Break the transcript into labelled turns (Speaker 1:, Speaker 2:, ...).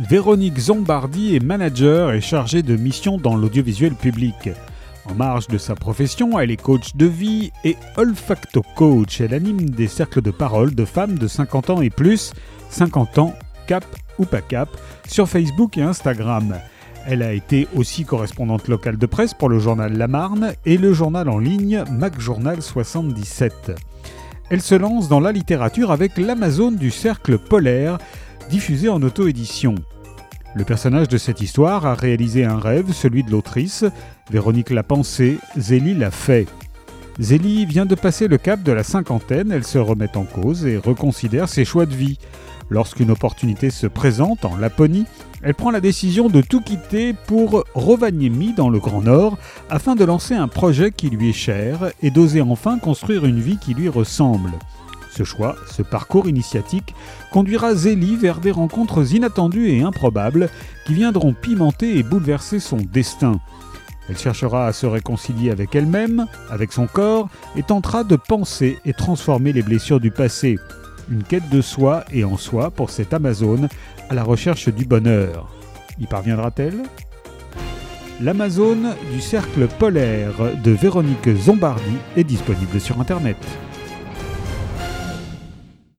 Speaker 1: Véronique Zombardi est manager et chargée de mission dans l'audiovisuel public. En marge de sa profession, elle est coach de vie et olfacto coach. Elle anime des cercles de parole de femmes de 50 ans et plus, 50 ans, cap ou pas cap, sur Facebook et Instagram. Elle a été aussi correspondante locale de presse pour le journal La Marne et le journal en ligne Mac Journal 77. Elle se lance dans la littérature avec l'Amazone du cercle polaire, diffusé en auto-édition. Le personnage de cette histoire a réalisé un rêve, celui de l'autrice. Véronique l'a pensé, Zélie l'a fait. Zélie vient de passer le cap de la cinquantaine, elle se remet en cause et reconsidère ses choix de vie. Lorsqu'une opportunité se présente en Laponie, elle prend la décision de tout quitter pour Rovaniemi dans le Grand Nord afin de lancer un projet qui lui est cher et d'oser enfin construire une vie qui lui ressemble. Ce choix, ce parcours initiatique, conduira Zélie vers des rencontres inattendues et improbables qui viendront pimenter et bouleverser son destin. Elle cherchera à se réconcilier avec elle-même, avec son corps, et tentera de penser et transformer les blessures du passé. Une quête de soi et en soi pour cette Amazone à la recherche du bonheur. Y parviendra-t-elle? L'Amazone du cercle polaire de Véronique Zombardi est disponible sur Internet.